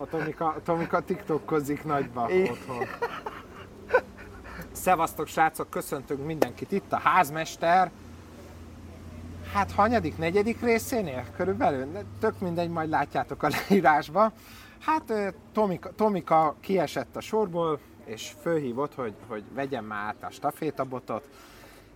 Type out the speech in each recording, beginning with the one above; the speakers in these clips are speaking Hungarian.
A Tomika, Tomika TikTokkozik nagyba É. otthon. Szevasztok srácok, köszöntünk mindenkit itt, a házmester. Hát hanyadik, negyedik részénél körülbelül? Tök mindegy, majd látjátok a leírásba. Hát Tomika, Tomika kiesett a sorból, és fölhívott, hogy, hogy vegyem már át a stafétabotot.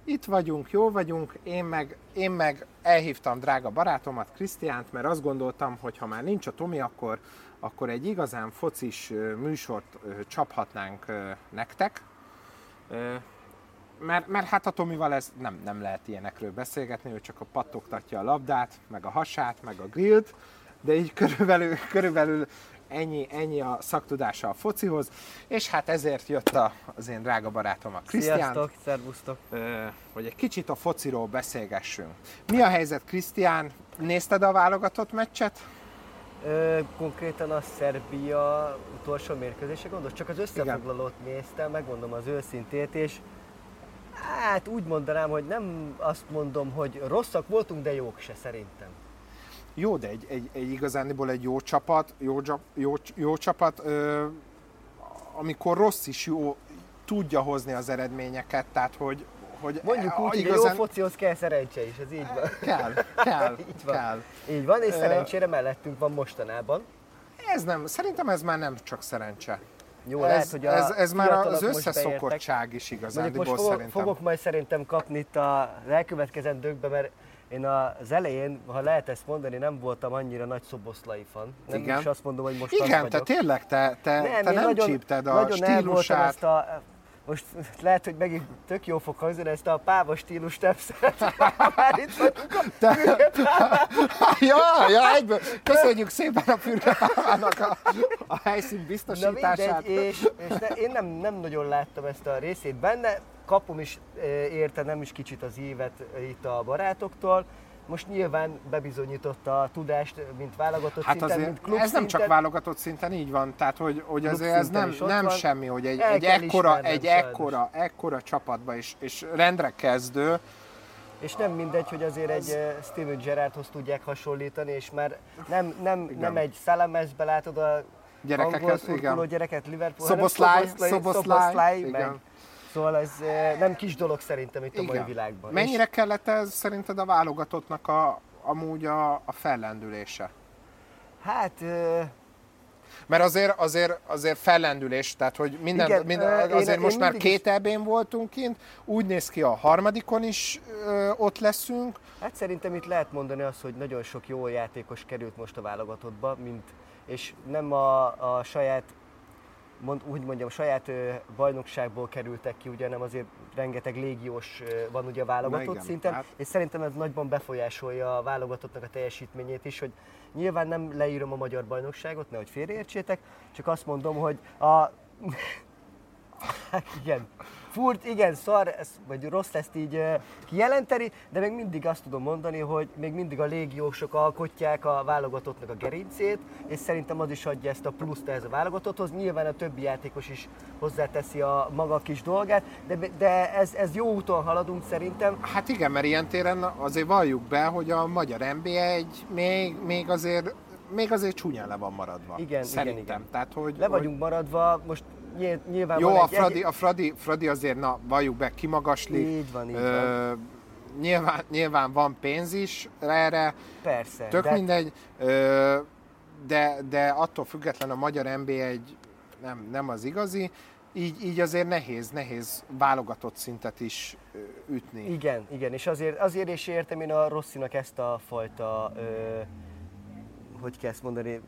Itt vagyunk, jó vagyunk, én meg, én meg elhívtam drága barátomat, Krisztiánt, mert azt gondoltam, hogy ha már nincs a Tomi, akkor, akkor egy igazán focis műsort csaphatnánk nektek. Mert, mert hát a Tomival ez nem, nem lehet ilyenekről beszélgetni, ő csak a pattogtatja a labdát, meg a hasát, meg a grillt, de így körülbelül, körülbelül ennyi, ennyi a szaktudása a focihoz, és hát ezért jött a, az én drága barátom a Krisztián, Sziasztok, szervusztok. hogy egy kicsit a fociról beszélgessünk. Mi a helyzet, Krisztián? Nézted a válogatott meccset? Ö, konkrétan a Szerbia utolsó mérkőzése gondolsz? Csak az összefoglalót néztem, megmondom az őszintét, és hát úgy mondanám, hogy nem azt mondom, hogy rosszak voltunk, de jók se szerintem. Jó, de egy, egy, egy igazániból egy jó csapat, jó, jó, jó csapat, ö, amikor rossz is jó, tudja hozni az eredményeket, tehát hogy, hogy Mondjuk úgy, hogy a jó focihoz kell szerencse is, ez így van. Kell, kell, Így van. kell. Így van, és szerencsére mellettünk van mostanában. Ez nem, szerintem ez már nem csak szerencse. Jó, ez, lehet, hogy a ez, ez már az összeszokottság is igazándiból most fogok, szerintem. fogok majd szerintem kapni itt a elkövetkezendőkbe, mert én az elején, ha lehet ezt mondani, nem voltam annyira nagy szoboszlai fan. Nem Igen. is azt mondom, hogy most Igen, te tényleg, te, te nem, te nem csípted a nagyon stílusát. ezt a, most lehet, hogy megint tök jó fog hangzani, ezt a páva stílust nem szeretem. Már itt vagyunk a Te- ja, ja, egyből. Köszönjük szépen a fürgepálmának a, a helyszín Na biztosítását. mindegy, és, és ne, én nem, nem nagyon láttam ezt a részét benne, kapom is e, érte nem is kicsit az évet e, itt a barátoktól. Most nyilván bebizonyította a tudást, mint válogatott Hát szinten, mint azért klub ez nem csak válogatott szinten így van, tehát hogy, hogy azért ez nem, nem van. semmi, hogy egy, El egy, ekkora, egy ekkora, ekkora csapatba is, és rendre kezdő, És nem mindegy, hogy azért egy eh, Steven Gerrardhoz tudják hasonlítani, és már nem, nem, nem egy szellemezbe látod a Gyerekeket, angol igen. gyereket Liverpool, Szoboszlály, Szoboszlály, igen. meg. Szóval ez eh, nem kis dolog szerintem itt a mai Igen. világban. Mennyire kellett ez szerinted a válogatottnak a, amúgy a, a fellendülése? És, hát eh, Mert azért, azért, azért fellendülés, tehát hogy minden, Igen, minden ö, én- azért én most már mindig is- két ebén voltunk kint, úgy néz ki a harmadikon is ö, ott leszünk, Hát szerintem itt lehet mondani azt, hogy nagyon sok jó játékos került most a válogatottba, mint, és nem a, a saját, mond, úgy mondjam, saját ö, bajnokságból kerültek ki, ugye, nem azért rengeteg légiós ö, van ugye a válogatott Na igen, szinten, hát- és szerintem ez nagyban befolyásolja a válogatottnak a teljesítményét is, hogy nyilván nem leírom a magyar bajnokságot, nehogy félreértsétek, csak azt mondom, hogy a Hát igen. Furt, igen, szar, ez, vagy rossz ezt így uh, kijelenteni, de még mindig azt tudom mondani, hogy még mindig a légiósok alkotják a válogatottnak a gerincét, és szerintem az is adja ezt a pluszt ehhez a válogatotthoz. Nyilván a többi játékos is hozzáteszi a maga kis dolgát, de, de ez, ez jó úton haladunk szerintem. Hát igen, mert ilyen téren azért valljuk be, hogy a magyar NBA egy még, még azért még azért csúnyán le van maradva. Igen, igen, Szerintem. igen. Tehát, hogy, Le vagyunk maradva, most nyilván jó, van a egy, Fradi, a Fradi, Fradi azért, na, valljuk be, kimagaslik. Így van, így Ö, nyilván, nyilván van pénz is erre, persze. tök de- mindegy, ö, de, de attól független a magyar NBA egy nem, nem az igazi, így, így azért nehéz, nehéz válogatott szintet is ütni. Igen, igen, és azért, azért is értem én a Rosszinak ezt a fajta, ö, hogy kell ezt mondani,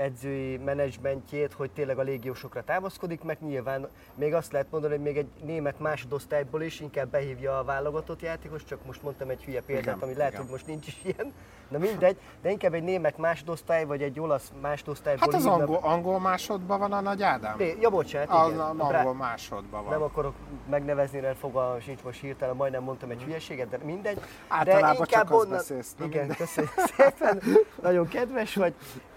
edzői menedzsmentjét, hogy tényleg a légiósokra támaszkodik, meg nyilván még azt lehet mondani, hogy még egy német másodosztályból is inkább behívja a válogatott játékos, csak most mondtam egy hülye példát, Igen, ami lehet, igen. hogy most nincs is ilyen, na mindegy, de inkább egy német másodosztály, vagy egy olasz másodosztályból Hát az hívna- angol, angol másodban van a nagy Ádám? Bé- Ja, bocsánat, Az igen. a a Brá- angol másodban van. nem akarok megnevezni, mert fogalmam sincs most hirtelen, majdnem mondtam egy hülyeséget, de mindegy. Általában de inkább csak onnan... beszélsz, Igen, köszönjük szépen, nagyon kedves vagy.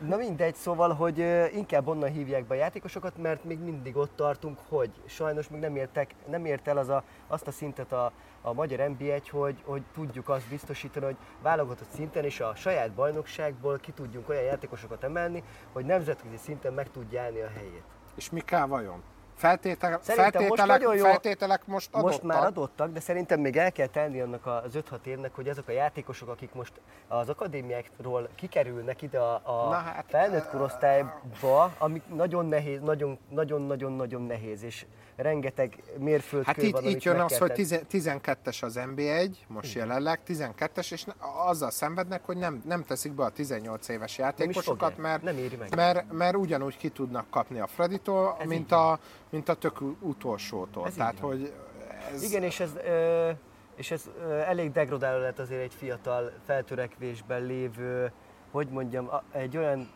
Na mindegy, szóval Szóval, hogy inkább onnan hívják be a játékosokat, mert még mindig ott tartunk, hogy sajnos még nem, értek, nem ért el az a, azt a szintet a, a magyar NB1, hogy, hogy tudjuk azt biztosítani, hogy válogatott szinten és a saját bajnokságból ki tudjunk olyan játékosokat emelni, hogy nemzetközi szinten meg tudja állni a helyét. És mi kell vajon? Feltétel, Szerintem most feltételek, nagyon jó- feltételek most adottak. Most már adottak, de szerintem még el kell tenni annak az 5-6 évnek, hogy azok a játékosok, akik most az akadémiákról kikerülnek ide a, a Na hát, felnőtt korosztályba, ami nagyon nehéz, nagyon, nagyon-nagyon-nagyon nehéz, és rengeteg mérföldkő Hát itt, van, itt jön az, hogy tenni. 10 12-es az NB1, most jelenleg 12-es, és azzal szenvednek, hogy nem, nem teszik be a 18 éves játékosokat, fogják, mert, nem éri meg. mert, mert ugyanúgy ki tudnak kapni a Freditól, Ez mint a, mint a tök utolsótól. Ez Tehát, hogy ez, Igen, és ez, ö, és ez elég degradáló lett azért egy fiatal, feltörekvésben lévő, hogy mondjam, egy olyan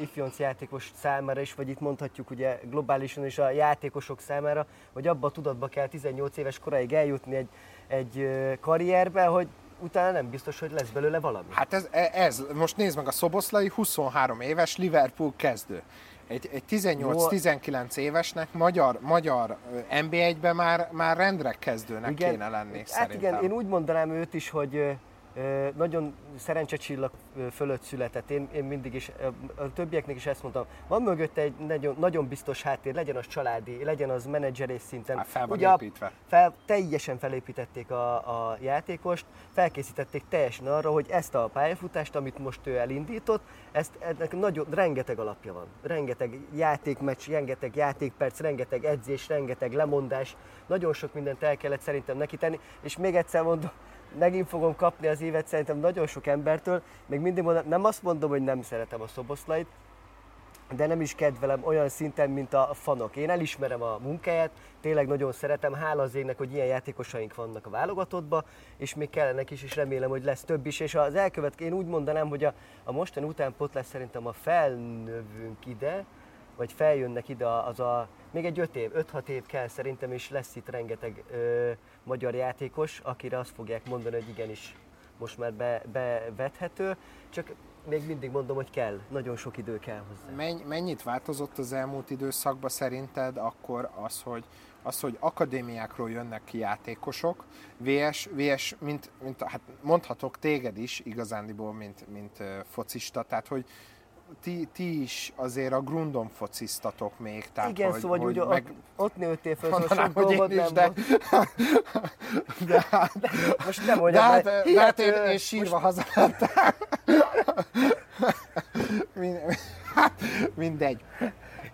ifjonc játékos számára is, vagy itt mondhatjuk ugye globálisan is a játékosok számára, hogy abba a tudatba kell 18 éves koráig eljutni egy, egy karrierbe, hogy utána nem biztos, hogy lesz belőle valami. Hát ez, ez, most nézd meg a Szoboszlai, 23 éves Liverpool kezdő. Egy, egy 18-19 évesnek magyar, magyar NB1-ben már, már rendre kezdőnek igen, kéne lenni hát szerintem. igen, én úgy mondanám őt is, hogy nagyon szerencsécsillag ö, fölött született. Én, én mindig is, a többieknek is ezt mondtam. Van mögötte egy nagyon, nagyon biztos háttér, legyen az családi, legyen az menedzserés szinten. Már fel van Ugye a- építve. Fel, teljesen felépítették a, a játékost, felkészítették teljesen arra, hogy ezt a pályafutást, amit most ő elindított, ezt, ennek nagyon, rengeteg alapja van. Rengeteg játékmeccs, rengeteg játékperc, rengeteg edzés, rengeteg lemondás, nagyon sok mindent el kellett szerintem neki tenni, és még egyszer mondom, megint fogom kapni az évet szerintem nagyon sok embertől, még mindig mondom, nem azt mondom, hogy nem szeretem a szoboszlait, de nem is kedvelem olyan szinten, mint a fanok. Én elismerem a munkáját, tényleg nagyon szeretem, hála az égnek, hogy ilyen játékosaink vannak a válogatottba, és még kellenek is, és remélem, hogy lesz több is. És az elkövet, én úgy mondanám, hogy a, a mostani utánpótlás szerintem a felnövünk ide, vagy feljönnek ide az a, még egy 5 év, 5-6 év kell szerintem, és lesz itt rengeteg ö, magyar játékos, akire azt fogják mondani, hogy igenis most már be, bevethető, csak még mindig mondom, hogy kell, nagyon sok idő kell hozzá. Menny, mennyit változott az elmúlt időszakban szerinted akkor az, hogy, az, hogy akadémiákról jönnek ki játékosok, VS, VS mint, mint, hát mondhatok téged is igazándiból, mint, mint focista, tehát hogy ti, ti is azért a grundon fociztatok még. Tehát, Igen, hogy, szóval hogy hogy meg, meg... ott nőttél föl, szóval sok hogy dolgot én is, nem de, de, hát, Most nem de, mondjam, hát, mert de hát én, hihető- én sírva hazamentem. Mind- hát, Mindegy.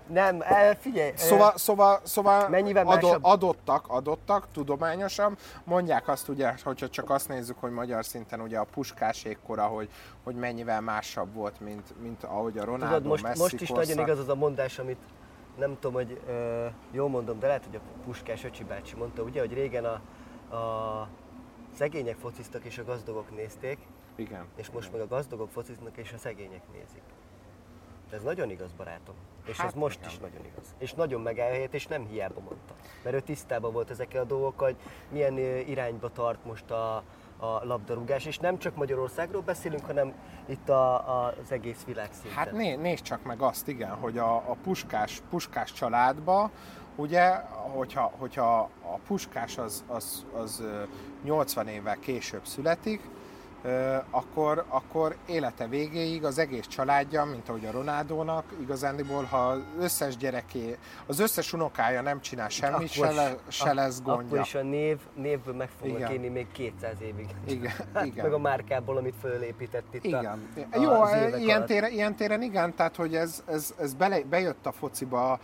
Nem, el, figyelj. Szóval, szóval, szóval Mennyivel adott, másabb- adottak, adottak tudományosan. Mondják azt ugye, hogyha csak azt nézzük, hogy magyar szinten ugye a puskásékkora, hogy, hogy mennyivel másabb volt, mint, mint ahogy a Ronaldo, Tudod, most, Messi most is korszak. nagyon igaz az a mondás, amit nem tudom, hogy ö, jól mondom, de lehet, hogy a Puskás öcsi bácsi mondta, ugye, hogy régen a, a szegények fociztak és a gazdagok nézték, Igen. és most meg a gazdagok fociznak és a szegények nézik. Ez nagyon igaz, barátom. És Hát ez most igen. is nagyon igaz. És nagyon megáll helyet, és nem hiába mondta. Mert ő tisztában volt ezekkel a dolgokkal, hogy milyen irányba tart most a, a labdarúgás. És nem csak Magyarországról beszélünk, hanem itt a, a, az egész világ szinten. Hát né, nézd csak meg azt, igen, hogy a, a puskás, puskás családba, ugye, hogyha, hogyha a puskás az, az, az ö, 80 évvel később születik, akkor, akkor élete végéig az egész családja, mint ahogy a Ronaldónak, igazándiból, ha az összes gyereké, az összes unokája nem csinál semmit, se, is- le, se ak- lesz gondja. Akkor is a név, névből meg fognak Igen. élni még 200 évig. Igen, Hát, igen. meg a márkából, amit fölépített itt Igen. a, Jó, az évek ilyen alatt. téren, ilyen téren igen, tehát hogy ez, ez, ez bele, bejött a fociba,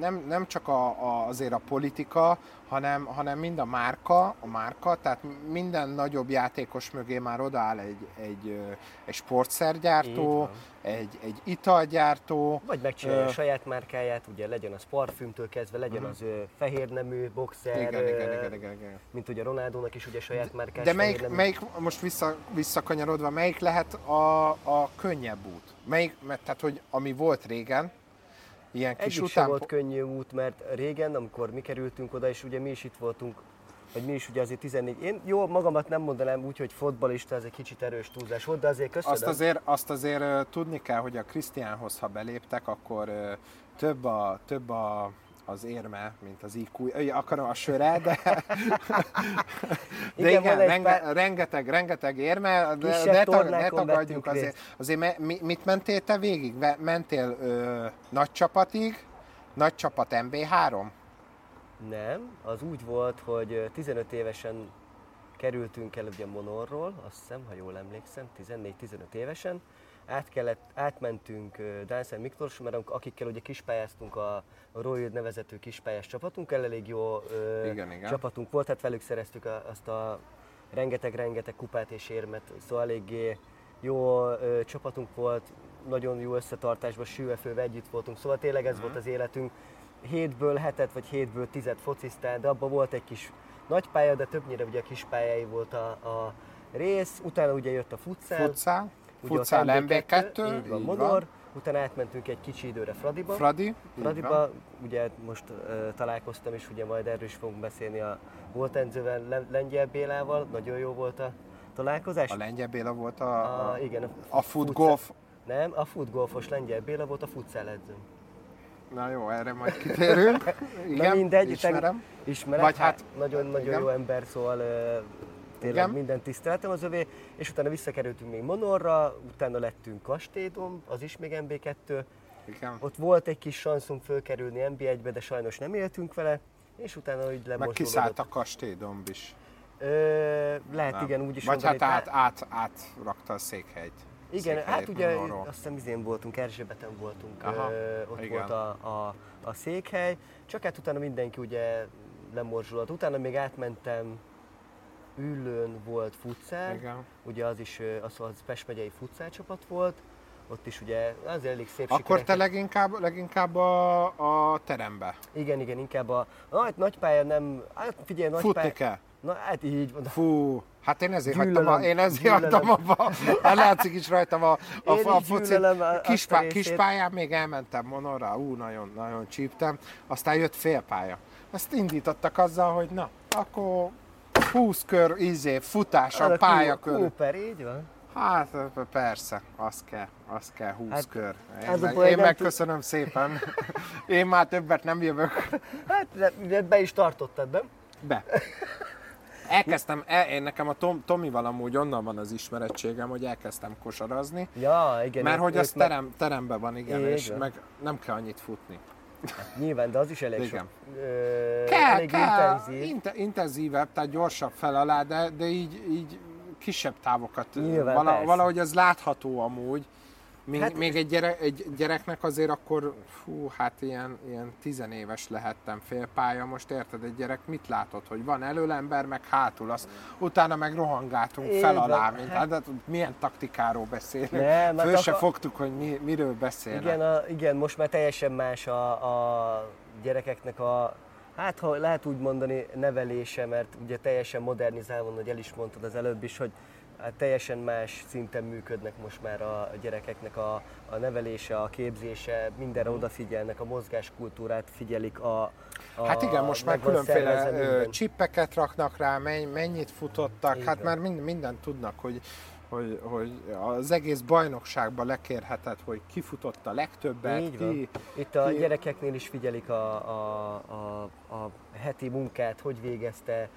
nem, nem csak a, a, azért a politika, hanem, hanem mind a márka, a márka, tehát minden nagyobb játékos mögé már odaáll egy, egy, egy sportszergyártó, egy, egy italgyártó, Vagy megcsinálja Ö, a saját márkáját, ugye legyen az parfümtől kezdve, legyen az ö, fehérnemű, boxer, igen, ö, igen, igen, igen, igen. mint ugye Ronaldónak is ugye saját márkás De melyik, fehérnemű. melyik most vissza, visszakanyarodva, melyik lehet a, a könnyebb út? Melyik, mert, tehát, hogy ami volt régen, ilyen kis Egyik után... volt könnyű út, mert régen, amikor mi kerültünk oda, és ugye mi is itt voltunk hogy mi is ugye azért 14, én jó magamat nem mondanám úgy, hogy fotbalista, ez egy kicsit erős túlzás volt, de azért köszönöm. Azt azért, azt azért tudni kell, hogy a Krisztiánhoz, ha beléptek, akkor több, a, több a, az érme, mint az IQ, Ö, akarom a söre, de, de Igen, igen, renge, pár- rengeteg, rengeteg érme, de ne, tag, ne tagadjuk azért. Azért mi, mit mentél te végig? Mentél ö, nagy csapatig, nagy csapat MB3? Nem, az úgy volt, hogy ö, 15 évesen kerültünk el ugye Monorról, azt hiszem, ha jól emlékszem, 14-15 évesen. Át kellett, átmentünk Dánszer Miklós, mert akikkel ugye kispályáztunk a, a Royal nevezető kispályás csapatunkkel, elég jó ö, Igen, igen. csapatunk volt, hát velük szereztük a, azt a rengeteg-rengeteg kupát és érmet, szóval eléggé jó ö, csapatunk volt, nagyon jó összetartásban, sűvefővel együtt voltunk, szóval tényleg ez volt az életünk. Hétből hetet vagy hétből tizet fociztál, de abban volt egy kis nagy pálya, de többnyire ugye a kis pályái volt a, a rész, utána ugye jött a futsal, Futszál? Ugye ott Futszál MB2, MB2? így van, Monor, utána átmentünk egy kicsi időre Fradiba. Fradi? van. Fradiba, ugye most uh, találkoztam is, ugye majd erről is fogunk beszélni a volt edzővel, Le- Lengyel Bélával, nagyon jó volt a találkozás. A Lengyel Béla volt a, A- a, igen, a, a foot golf. Nem, a futgolfos Lengyel Béla volt a futsal edző. Na jó, erre majd kitérünk. Igen, Na mindegy, ismerem. Ismerem, Vagy hát hát- nagyon-nagyon jó ember, szóval uh, tényleg Igen. minden tiszteletem az övé, és utána visszakerültünk még Monorra, utána lettünk Kastélyom, az is még MB2, Igen. ott volt egy kis sanszunk fölkerülni MB1-be, de sajnos nem éltünk vele, és utána úgy Meg lemozsolódott. kiszállt a kastélydomb is. Ö, lehet Nem. igen, úgy is Vagy hát át, át, átrakta a székhelyt. Igen, hát Székhelyet ugye Monorról. azt hiszem izén voltunk, Erzsébeten voltunk, Aha, ö, ott igen. volt a, a, a székhely, csak hát utána mindenki ugye lemorzsolott. Utána még átmentem, Üllőn volt Igen. ugye az is az, az Pest megyei futsal csapat volt, ott is ugye az elég szép Akkor te sikereket- leginkább, leginkább a, a terembe. Igen, igen, inkább a nagy, nagy pálya nem, hát figyelj, nagy Futni pálya, kell. Na hát így van. Fú, hát én ezért Gyűlölöm, hagytam, a, én ezért gyűlölöm. hagytam abba. Hát látszik is rajtam a, a, Én a foci. a- a Kispá, részét. kispályán még elmentem Monorra, ú, nagyon, nagyon csíptem. Aztán jött félpálya. Ezt indítottak azzal, hogy na, akkor 20 kör izé, futás a pálya körül. Cooper, így van. Hát persze, az kell, az kell 20 Hát, kör. Én, az meg, én megköszönöm szépen. Én már többet nem jövök Hát de, be is tartottad, nem? be. Elkezdtem, el, én nekem a Tom, Tomival amúgy onnan van az ismerettségem, hogy elkezdtem kosarazni, Ja, igen. mert hogy az terem, teremben van, igen, Így és meg nem kell annyit futni. Nyilván, de az is elég Igen. sok. Ö, Kell, elég kell, intenzív. Inte, intenzívebb, tehát gyorsabb fel alá, de, de így, így kisebb távokat, Nyilván, vala, persze. valahogy az látható amúgy. Még, Hát- még egy, gyerek, egy gyereknek azért akkor, fú, hát ilyen, ilyen tizenéves lehettem félpálya, most érted, egy gyerek mit látott, hogy van előlember, meg hátul, azt utána meg rohangáltunk fel alá, mint, hát- hát, hát, milyen taktikáról beszélünk. Hát Föl se akar- fogtuk, hogy mi, miről beszélnek. Igen, a, igen, most már teljesen más a, a gyerekeknek a, hát ha lehet úgy mondani, nevelése, mert ugye teljesen modernizálva, hogy el is mondtad az előbb is, hogy hát teljesen más szinten működnek most már a gyerekeknek a, a nevelése, a képzése, mindenre odafigyelnek, a mozgáskultúrát figyelik, a, a Hát igen, most már különféle minden. csippeket raknak rá, menny- mennyit futottak, Így hát már mind, mindent tudnak, hogy, hogy, hogy az egész bajnokságban lekérheted, hogy ki futott a legtöbbet, Így van. ki... Itt a ki- gyerekeknél is figyelik a, a, a, a heti munkát, hogy végezte,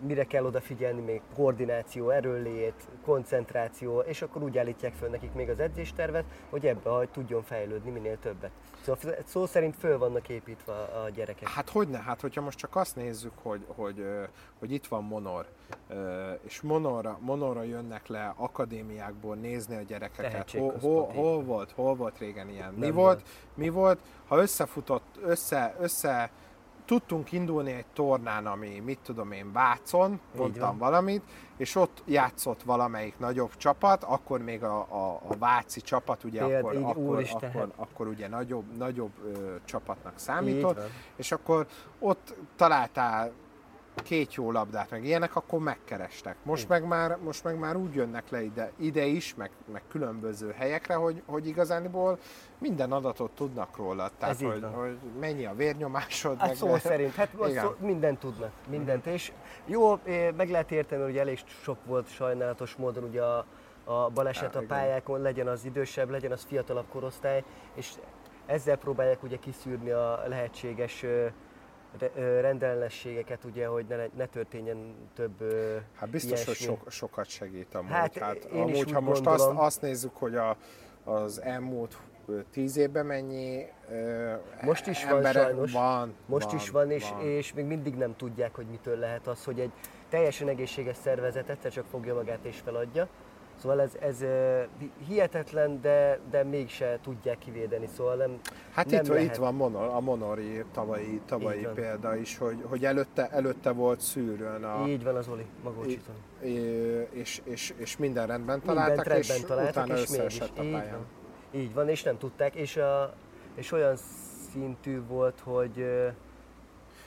mire kell odafigyelni, még koordináció, erőlét, koncentráció, és akkor úgy állítják föl nekik még az edzéstervet, hogy ebbe hogy tudjon fejlődni minél többet. Szóval szó szerint föl vannak építve a gyerekek. Hát hogyne, hát hogyha most csak azt nézzük, hogy, hogy, hogy itt van Monor, és Monorra, Monorra jönnek le akadémiákból nézni a gyerekeket. Hol, hol, hol volt, hol volt régen ilyen? Mi volt. mi volt, ha összefutott, össze, össze tudtunk indulni egy tornán, ami, mit tudom én, Vácon, mondtam valamit, és ott játszott valamelyik nagyobb csapat, akkor még a, a, a Váci csapat, ugye Tényleg, akkor, így, akkor, akkor, hát. akkor ugye nagyobb, nagyobb ö, csapatnak számított, és akkor ott találtál két jó labdát, meg ilyenek, akkor megkerestek. Most meg már, most meg már úgy jönnek le ide, ide is, meg, meg különböző helyekre, hogy, hogy igazániból minden adatot tudnak róla. Tehát, Ez hogy, hogy mennyi a vérnyomásod. Hát meg szó szerint, hát Igen. szó, mindent tudnak, mindent. És jó, meg lehet érteni, hogy elég sok volt sajnálatos módon ugye a, a baleset a pályákon, legyen az idősebb, legyen az fiatalabb korosztály, és ezzel próbálják ugye kiszűrni a lehetséges rendellenességeket, ugye, hogy ne, ne történjen több Hát biztos, hogy ilyesmi. sok, sokat segít amúgy. Hát, hát, én is amúgy, úgy ha most azt, azt nézzük, hogy a, az elmúlt tíz évben mennyi ö, Most is van sajnos. van. Most van, is van és, van. és még mindig nem tudják, hogy mitől lehet az, hogy egy teljesen egészséges szervezet egyszer csak fogja magát és feladja. Szóval ez, ez hihetetlen, de, de mégse tudják kivédeni, szóval nem, Hát nem itt, lehet. itt van Monor, a Monori tavalyi, tavalyi Így van. példa is, hogy, hogy előtte, előtte volt szűrőn, a, Így van az Oli, Magócsiton. é- és, és, és minden rendben találtak, rendben és találtak, utána és összeesett a Így van. Így van, és nem tudták, és, a, és olyan szintű volt, hogy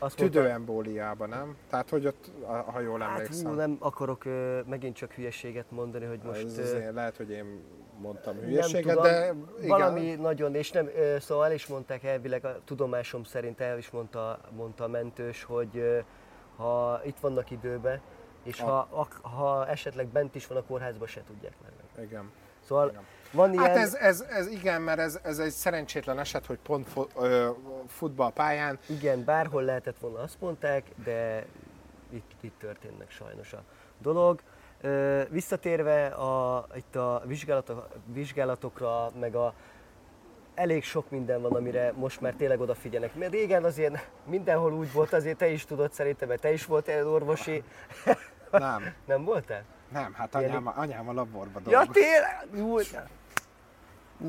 azt mondta, Tüdőembóliában, nem? Tehát, hogy ott, ha jól hát emlékszem. hú, nem akarok ö, megint csak hülyeséget mondani, hogy most... ez azért lehet, hogy én mondtam hülyeséget, tudom, de igen. valami nagyon, és nem, ö, szóval el is mondták elvileg, a tudomásom szerint el is mondta, mondta a mentős, hogy ö, ha itt vannak időben, és A- ha, ha esetleg bent is van a kórházban, se tudják meg. igen. Szóval Igen. Van ilyen, Hát ez, ez, ez igen, mert ez, ez egy szerencsétlen eset, hogy pont fo- ö, futballpályán igen, bárhol lehetett volna, azt mondták, de itt, itt történnek sajnos a dolog. Ö, visszatérve a, itt a vizsgálatok, vizsgálatokra, meg a elég sok minden van, amire most már tényleg odafigyelnek. Mert régen azért mindenhol úgy volt, azért te is tudod szerintem, mert te is voltál orvosi, nem, nem voltál? nem, hát anyám, anyám a laborban Ja dolgozott. tényleg? Úr,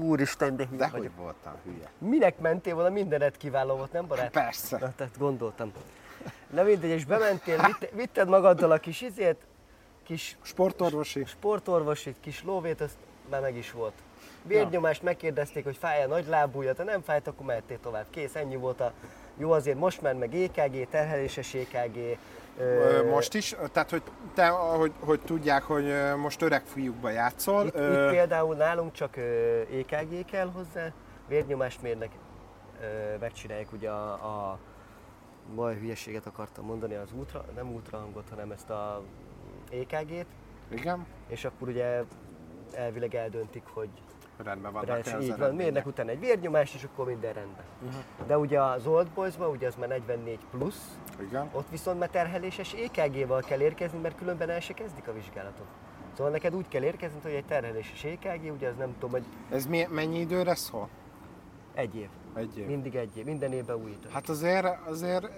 Úristen, de hülye De vagyok. hogy voltam hülye? Minek mentél volna? Mindened kiváló volt, nem barát? Persze. Na, tehát gondoltam. Na mindegy, és bementél, vitte, vitted magaddal a kis izét, kis Sportorvosi. sportorvosit, kis lóvét, azt már meg is volt. Vérnyomást megkérdezték, hogy fáj-e nagy lábúja, ha nem fájt, akkor mehettél tovább. Kész, ennyi volt a jó azért most már meg EKG, terheléses EKG. Most is, tehát hogy, te, hogy, hogy tudják, hogy most öreg fiúkba játszol. Itt, ö, itt például nálunk csak EKG kell hozzá, vérnyomást mérnek, megcsinálják ugye a, a baj hülyeséget akartam mondani, az ultra, nem ultrahangot, hanem ezt a EKG-t, Igen, és akkor ugye elvileg eldöntik, hogy rendben Rens, az így van, mérnek utána egy vérnyomást, és akkor minden rendben. De ugye az Old Boys-ban, ugye az már 44 plusz, Igen. ott viszont már terheléses EKG-val kell érkezni, mert különben el se kezdik a vizsgálatot. Szóval neked úgy kell érkezni, hogy egy terheléses EKG, ugye az nem tudom, hogy Ez mi, mennyi időre szól? egy év. Egy év. Mindig egy év, minden évben újítani. Hát azért, azért,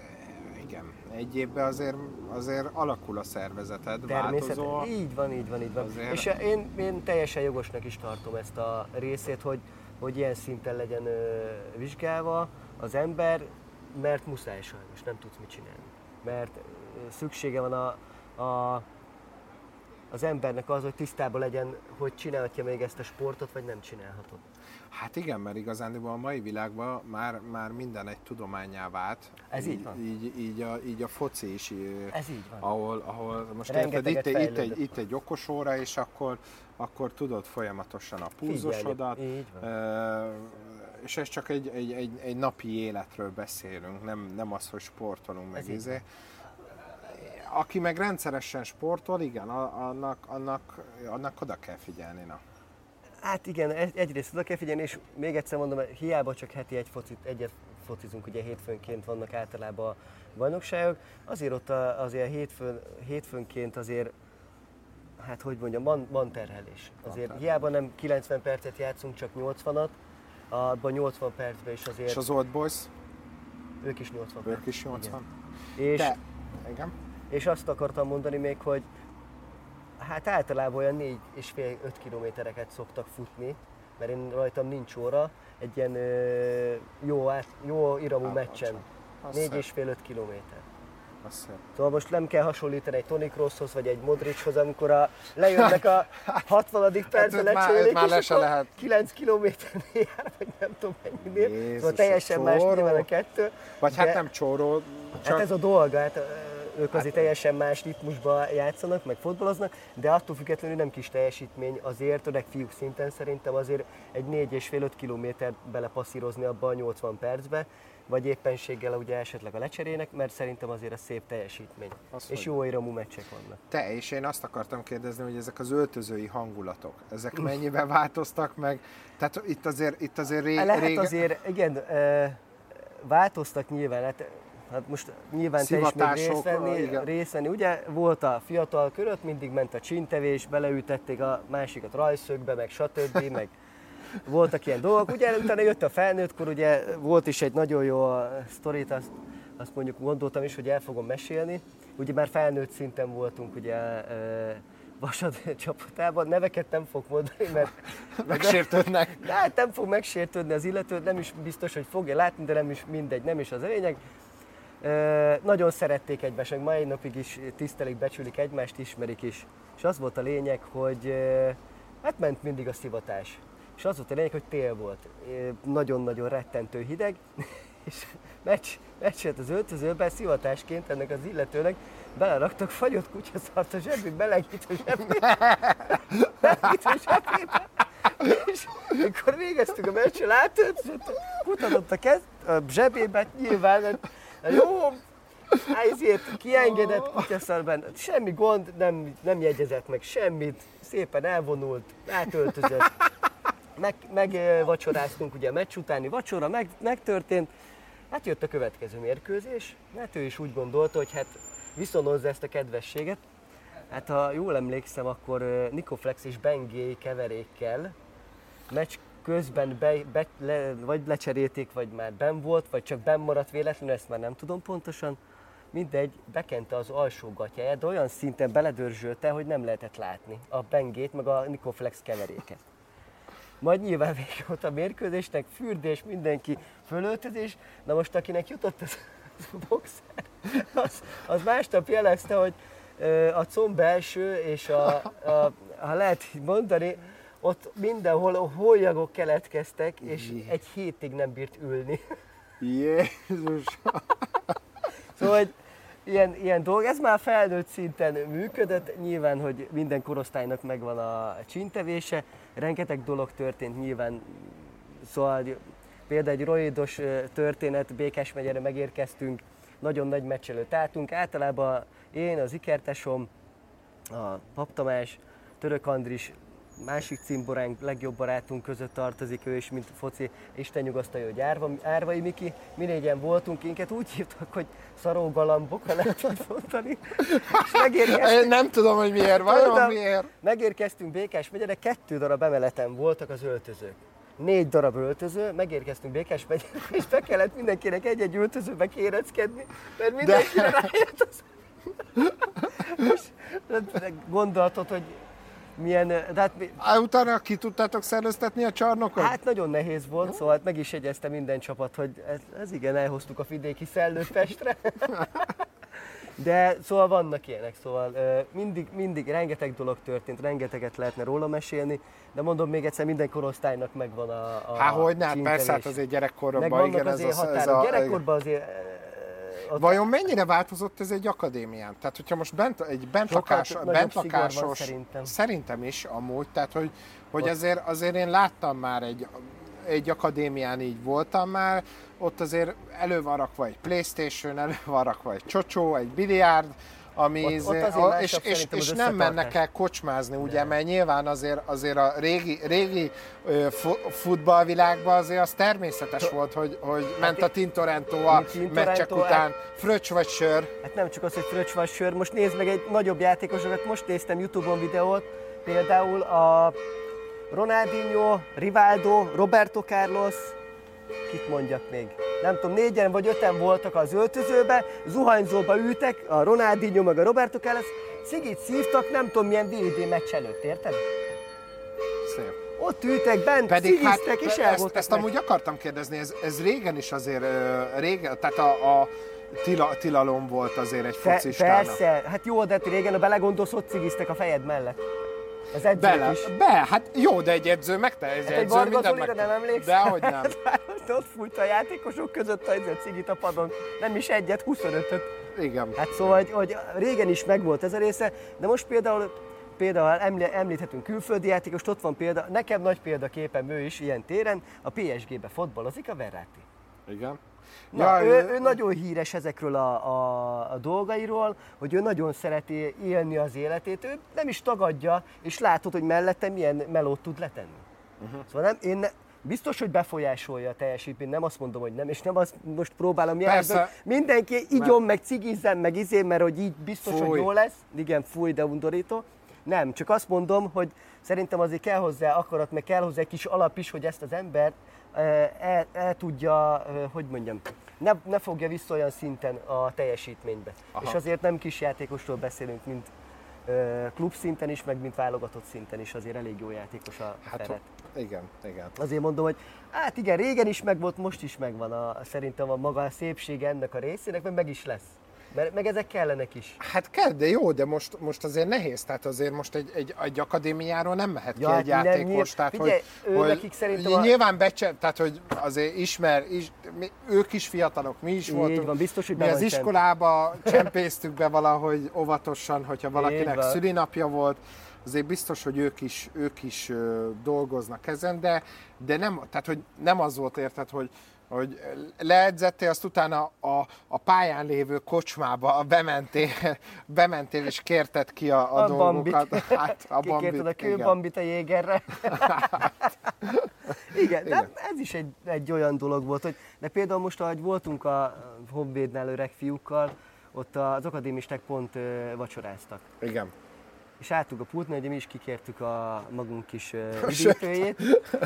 igen, egy évben azért, azért alakul a szervezeted. Természetesen. Így van, így van, így van. Azért- És én, én teljesen jogosnak is tartom ezt a részét, hogy, hogy ilyen szinten legyen ö, vizsgálva az ember, mert muszáj sajnos, nem tudsz mit csinálni. Mert szüksége van a, a, az embernek az, hogy tisztában legyen, hogy csinálhatja még ezt a sportot, vagy nem csinálhatod. Hát igen, mert igazán a mai világban már, már minden egy tudományá vált. Ez így van. Így, így, a, így a foci is, Ez így van. ahol, ahol most érted, itt, egy- itt, egy, fejlődött. itt egy okos óra, és akkor, akkor tudod folyamatosan a pulzusodat. Figyelj, így van. Ö, és ez csak egy, egy, egy, egy napi életről beszélünk, nem, nem az, hogy sportolunk meg Ez izé. Aki meg rendszeresen sportol, igen, annak, annak, annak oda kell figyelni. Na. Hát igen, egy- egyrészt oda kell figyelni, és még egyszer mondom, hiába csak heti egy focit, egyet focizunk, ugye hétfőnként vannak általában a bajnokságok, azért ott a- azért hétfőn, hétfőnként azért, hát hogy mondjam, van, van terhelés. Azért terhelés. hiába nem 90 percet játszunk, csak 80-at, abban 80 percben is azért És az Old Boys, ők is 80 ők is 80. Igen. És, De, igen. és azt akartam mondani még, hogy hát általában olyan 4 és fél 5 kilométereket szoktak futni, mert én rajtam nincs óra, egy ilyen ö, jó, át, jó iramú Hát, meccsen. az 4 szép. és fél 5 kilométer. Az szép. Szóval most nem kell hasonlítani egy Toni Krooshoz vagy egy Modrichoz, amikor a, lejönnek a 60. percben őt már- és akkor lehet. 9 kilométernél jár, vagy nem tudom mennyinél. Jézus, szóval teljesen más nyilván a kettő. Vagy hát nem csóró, Hát csak ez a dolga, hát, ők azért teljesen más ritmusba játszanak, meg fotbaloznak, de attól függetlenül nem kis teljesítmény azért, öreg fiúk szinten szerintem azért egy 4,5-5 kilométer belepasszírozni abba a 80 percbe, vagy éppenséggel ugye esetleg a lecserének, mert szerintem azért a szép teljesítmény. Az és hogy? jó iramú meccsek vannak. Te, és én azt akartam kérdezni, hogy ezek az öltözői hangulatok, ezek mennyiben változtak meg? Tehát itt azért, itt azért ré, Lehet régen... azért, igen, változtak nyilván, hát, hát most nyilván te is még részt venni, igen. részt venni. Ugye volt a fiatal körött, mindig ment a csintevés, beleütették a másikat rajszögbe, meg stb. meg voltak ilyen dolgok. Ugye utána jött a felnőttkor, ugye volt is egy nagyon jó a sztorit, azt, azt mondjuk gondoltam is, hogy el fogom mesélni. Ugye már felnőtt szinten voltunk ugye Vasad csapatában, neveket nem fog mondani, mert Megsértődnek. de hát nem fog megsértődni az illető, nem is biztos, hogy fogja látni, de nem is mindegy, nem is az a lényeg. Ö, nagyon szerették egymást, meg mai napig is tisztelik, becsülik egymást, ismerik is. És az volt a lényeg, hogy ö, hát ment mindig a szivatás. És az volt a lényeg, hogy tél volt. Nagyon-nagyon rettentő hideg, és meccs, meccselt az öltözőben, szivatásként ennek az illetőnek beleraktak fagyott kutyaszart a zsebbe, belengít a zsebbe. Belengít a zsebébe. És mikor végeztük a meccsen, átöltözött, kutatott a, kez, a zsebébe, nyilván, jó, ezért kiengedett kutyaszarban, semmi gond, nem, nem jegyezett meg semmit, szépen elvonult, átöltözött, meg, megvacsoráztunk, ugye a meccs utáni vacsora meg, megtörtént, hát jött a következő mérkőzés, hát ő is úgy gondolta, hogy hát viszonozza ezt a kedvességet, Hát ha jól emlékszem, akkor Nikoflex és Bengé keverékkel meccs közben be, be, le, vagy lecserélték, vagy már ben volt, vagy csak ben maradt véletlenül, ezt már nem tudom pontosan. Mindegy, bekente az alsó gatyáját, de olyan szinten beledörzsölte, hogy nem lehetett látni a Bengét, meg a Nikoflex keveréket. Majd nyilván vége volt a mérkőzésnek, fürdés, mindenki fölöltözés. Na most akinek jutott az, az a boxer, az, az másnap jelezte, hogy a comb belső és a, a, ha lehet így mondani, ott mindenhol a hólyagok keletkeztek, és egy hétig nem bírt ülni. Jézus! Szóval, hogy ilyen, ilyen dolog, ez már felnőtt szinten működött, nyilván, hogy minden korosztálynak megvan a csintevése, rengeteg dolog történt nyilván, szóval például egy roidos történet, Békás megyere megérkeztünk, nagyon nagy meccs előtt álltunk, általában én, az ikertesom, a Pap Török Andris, másik cimboránk, legjobb barátunk között tartozik ő is, mint foci, Isten nyugasztalja, hogy Árva, Árvai Miki. Mi négyen voltunk, minket úgy hívtak, hogy szaró galambok, ha lehet így mondani. És megérkeztünk, Én nem tudom, hogy miért, vajon miért? megérkeztünk Békás megyere, kettő darab emeleten voltak az öltözők. Négy darab öltöző, megérkeztünk Békás megyere, és be kellett mindenkinek egy-egy öltözőbe kéreckedni, mert mindenkire rájött az... és gondoltad, hogy milyen, de hát mi- Á, utána ki tudtátok szereztetni a csarnokot? Hát nagyon nehéz volt, szóval hát meg is jegyezte minden csapat, hogy ez, ez igen, elhoztuk a vidéki szellőt Pestre. De szóval vannak ilyenek, szóval mindig, mindig rengeteg dolog történt, rengeteget lehetne róla mesélni, de mondom még egyszer, minden korosztálynak megvan a, a Há, hogy ne, hát persze, hát azért Meg gyerekkoromban, vannak igen, ez azért a, ez határok. a, Gyerekkorban azért ott Vajon mennyire változott ez egy akadémián? Tehát, hogyha most bent, egy bentlakás, bentlakásos, szerintem. szerintem is amúgy, tehát, hogy, hogy Ott- azért, azért én láttam már egy, egy akadémián így voltam már, ott azért elő van rakva egy Playstation, elő van rakva egy csocsó, egy biliárd, ami Ott- izé- ott azért a- és, és, és nem mennek el kocsmázni, ugye, mert nyilván azért, azért a régi, régi ö, fu- futballvilágban azért az természetes volt, hogy, hogy ment a Tintorento a meccsek után, fröccs vagy sör, Hát nem csak az, hogy fröccs vagy sör, most nézd meg egy nagyobb játékosokat, most néztem Youtube-on videót, például a Ronaldinho, Rivaldo, Roberto Carlos, kit mondjak még? Nem tudom, négyen vagy öten voltak az öltözőbe, zuhanyzóba ültek, a Ronaldinho meg a Roberto Carlos, cigit szívtak, nem tudom milyen VB meccs előtt, érted? szép. Ott ültek bent, Pedig hát és el ezt, ezt meg. amúgy akartam kérdezni, ez, ez régen is azért, régen, tehát a, a tila, tilalom volt azért egy focistának. persze, hát jó, de régen, ha belegondolsz, ott cigiztek a fejed mellett. Az edzők Bele, is. be, hát jó, de egy edző megte, egy Hát egy edző Varga mindent meg... nem emlékszel? Dehogy nem. Ott fújta a játékosok között a a cigit a padon. Nem is egyet, 25-öt. Igen. Hát szóval, hogy, hogy régen is megvolt ez a része, de most például Például eml- említhetünk külföldi játékost, ott van példa, nekem nagy példaképen ő is ilyen téren, a PSG-be fotballozik a Verratti. Igen. Na, ő, ő nagyon híres ezekről a, a, a dolgairól, hogy ő nagyon szereti élni az életét, ő nem is tagadja, és látod, hogy mellette milyen melót tud letenni. Uh-huh. Szóval nem, én ne, biztos, hogy befolyásolja a teljesítményt, nem azt mondom, hogy nem, és nem azt most próbálom jelzni, mindenki igyon, meg cigizzen, meg izé, mert hogy így biztos, Fúj. hogy jó lesz. Igen, fúj, de undorító. Nem, csak azt mondom, hogy szerintem azért kell hozzá akarat, meg kell hozzá egy kis alap is, hogy ezt az embert eh, el, el tudja, eh, hogy mondjam, ne, ne fogja vissza olyan szinten a teljesítménybe. Aha. És azért nem kis játékosról beszélünk, mint eh, klub szinten is, meg mint válogatott szinten is, azért elég jó játékos a Hát, Feret. igen, igen. Azért mondom, hogy hát igen, régen is megvolt, most is megvan a, szerintem a maga a szépsége ennek a részének, meg meg is lesz. Mert, meg ezek kellenek is. Hát kell, de jó, de most, most azért nehéz, tehát azért most egy, egy, egy akadémiáról nem mehet Ja, ki egy nem, játékos, nyilv- tehát figyelj, hogy, hogy nekik szerintem a- nyilván becse, tehát hogy azért ismer, is, mi, ők is fiatalok, mi is Így voltunk. van, biztos, hogy mi az iskolába csempésztük be valahogy óvatosan, hogyha valakinek szülinapja volt, azért biztos, hogy ők is, ők is dolgoznak ezen, de, de nem, tehát, hogy nem az volt érted, hogy hogy leedzettél, azt utána a, a pályán lévő kocsmába bementél, bementél és kérted ki a, a, A dolgokat. bambit. Hát, a Kikérted a igen. kőbambit a jégerre. igen, de Igen. ez is egy, egy olyan dolog volt, hogy de például most, ahogy voltunk a Honvédnál öreg fiúkkal, ott az akadémisták pont ö, vacsoráztak. Igen. És álltunk a pultnál, ugye mi is kikértük a magunk kis üdítőjét.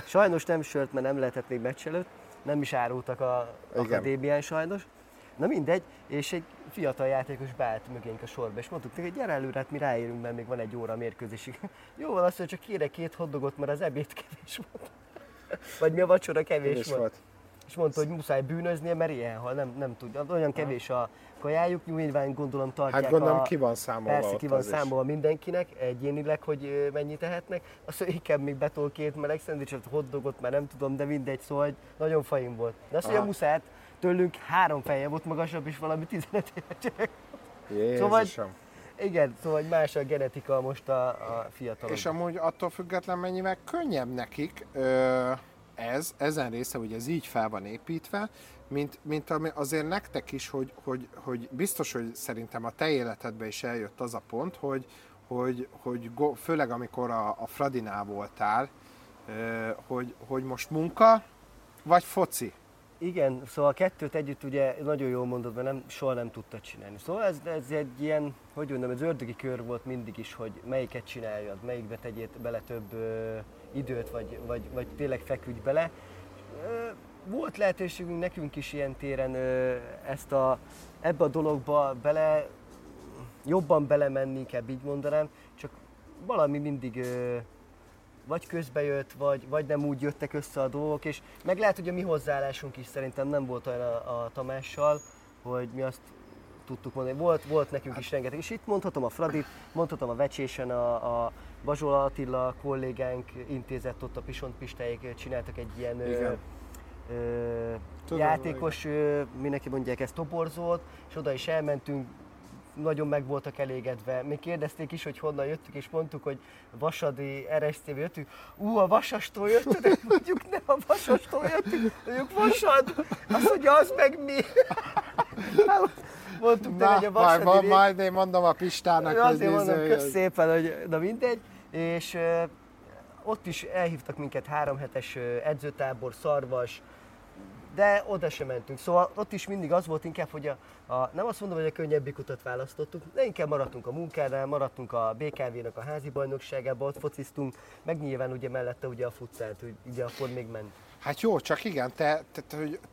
Sajnos nem sört, mert nem lehetett még meccs előtt. Nem is árultak a Igen. akadémián sajnos. Na mindegy, és egy fiatal játékos beállt mögénk a sorba, és mondtuk neki, hogy gyere előre, hát mi ráérünk, mert még van egy óra a mérkőzésig. Jó van, azt mondja, csak kérek két hoddogot, mert az ebéd kevés volt. Vagy mi a vacsora kevés És volt. volt. És mondta, hogy muszáj bűnöznie, mert ilyen hal, nem, nem tudja. Olyan kevés a kajájuk, nyilván gondolom tartják Hát gondolom a... ki van számolva Persze, ki van az is. számolva mindenkinek, egyénileg, hogy ö, mennyit tehetnek. Azt mondja, inkább még betol két meleg szendvicset, hotdogot, már nem tudom, de mindegy, szóval hogy nagyon fajn volt. De azt mondja, muszáj, tőlünk három feje volt magasabb, és valami 15 éves gyerek. Szóval- Jézusom. Igen, szóval más a genetika most a, a fiatalok. És amúgy attól független mennyivel könnyebb nekik ö, ez, ezen része, hogy ez így fel van építve, mint, mint ami azért nektek is, hogy, hogy, hogy biztos, hogy szerintem a te életedben is eljött az a pont, hogy, hogy, hogy go, főleg amikor a, a Fradinál voltál, hogy, hogy most munka, vagy foci. Igen, szóval a kettőt együtt ugye nagyon jól mondod, mert nem, soha nem tudtad csinálni. Szóval ez, ez egy ilyen, hogy mondjam, ez ördögi kör volt mindig is, hogy melyiket csináljad, melyikbe tegyél bele több ö, időt, vagy, vagy, vagy tényleg feküdj bele. Ö, volt lehetőségünk nekünk is ilyen téren ö, ezt a, ebbe a dologba bele, jobban belemenni, inkább így mondanám, csak valami mindig ö, vagy közbe jött, vagy, vagy nem úgy jöttek össze a dolgok, és meg lehet, hogy a mi hozzáállásunk is szerintem nem volt olyan a, a Tamással, hogy mi azt tudtuk mondani. Volt, volt nekünk is rengeteg, és itt mondhatom a Fradit, mondhatom a Vecsésen a, a Bazsola Attila kollégánk intézett ott a Pisont Pistáig, csináltak egy ilyen ö, ö, Tudom, játékos, ö, mindenki mondják ezt toborzót, és oda is elmentünk, nagyon meg voltak elégedve. Még kérdezték is, hogy honnan jöttük, és mondtuk, hogy Vasadi RSC-ből jöttünk. Ú, a Vasastól jöttünk, mondjuk nem a Vasastól jöttünk, mondjuk Vasad, azt mondja, az meg mi. Mondtuk neki, hogy a Na, majd, Vasadi majd, rég- majd én mondom a Pistának, ő azért mondom, izé, kösz szépen, hogy na mindegy. És ott is elhívtak minket három hetes edzőtábor, szarvas, de oda sem mentünk. Szóval ott is mindig az volt inkább, hogy a, a nem azt mondom, hogy a könnyebbik utat választottuk, de inkább maradtunk a munkánál, maradtunk a BKV-nak a házi bajnokságában, ott fociztunk, meg nyilván ugye mellette ugye a futszált, hogy ugye akkor még ment. Hát jó, csak igen, te, te,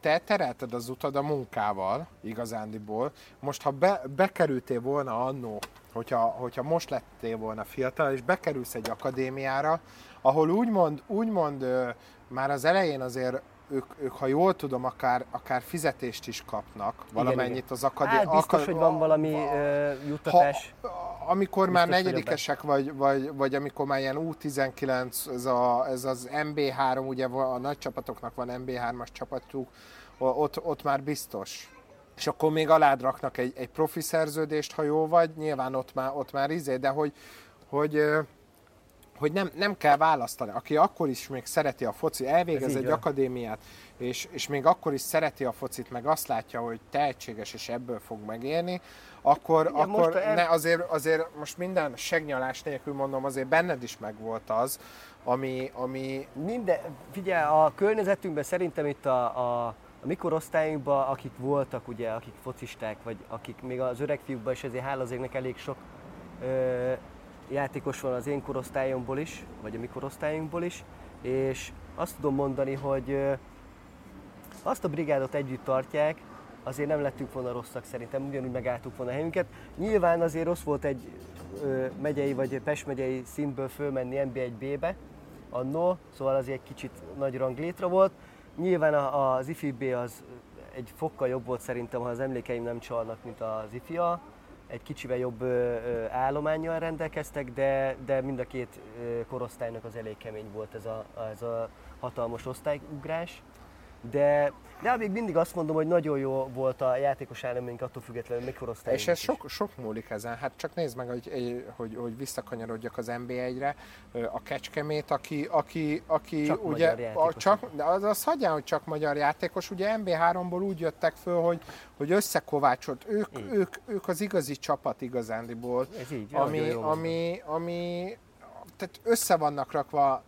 te, terelted az utad a munkával, igazándiból. Most, ha be, bekerültél volna annó, hogyha, hogyha most lettél volna fiatal, és bekerülsz egy akadémiára, ahol úgymond, úgymond már az elején azért ők, ők, ha jól tudom, akár, akár fizetést is kapnak, valamennyit igen. az akadémiára. Hát biztos, hogy van valami ö, juttatás. amikor már Biztos negyedikesek, vagy, vagy, vagy amikor már ilyen U19, ez, a, ez az MB3, ugye a nagy csapatoknak van MB3-as csapatjuk, ott, ott már biztos. És akkor még alád raknak egy, egy profi szerződést, ha jó vagy, nyilván ott már, ott már izé, de hogy, hogy hogy nem, nem kell választani. Aki akkor is még szereti a foci, elvégez egy van. akadémiát, és, és még akkor is szereti a focit, meg azt látja, hogy tehetséges, és ebből fog megérni, akkor, Igen, akkor el... ne, azért, azért most minden segnyalás nélkül mondom, azért benned is megvolt az, ami... ami... Minden, figyelj, a környezetünkben szerintem itt a, a, a mi korosztályunkban, akik voltak, ugye, akik focisták, vagy akik még az öreg fiúkban is, ezért hála azért elég sok ö, játékos van az én korosztályomból is, vagy a mi korosztályunkból is, és azt tudom mondani, hogy azt a brigádot együtt tartják, azért nem lettünk volna rosszak szerintem, ugyanúgy megálltuk volna a helyünket. Nyilván azért rossz volt egy ö, megyei vagy Pest megyei szintből fölmenni NB1B-be, annó, szóval azért egy kicsit nagy ranglétra volt. Nyilván az IFIB az egy fokkal jobb volt szerintem, ha az emlékeim nem csalnak, mint az IFIA, egy kicsivel jobb állományjal rendelkeztek, de, de mind a két korosztálynak az elég kemény volt ez a, ez a hatalmas osztályugrás. De, de még mindig azt mondom, hogy nagyon jó volt a játékos állomány attól függetlenül, mikor osztály. És ez sok, sok múlik ezen. Hát csak nézd meg, hogy, hogy, hogy visszakanyarodjak az NBA-re. A Kecskemét, aki, aki, aki csak ugye, a, csak, de az, az hagyján, hogy csak magyar játékos. Ugye MB3-ból úgy jöttek föl, hogy, hogy összekovácsolt. Ők, ők, ők az igazi csapat igazándiból. Ez így, ami, jó, ami, ami, tehát össze vannak rakva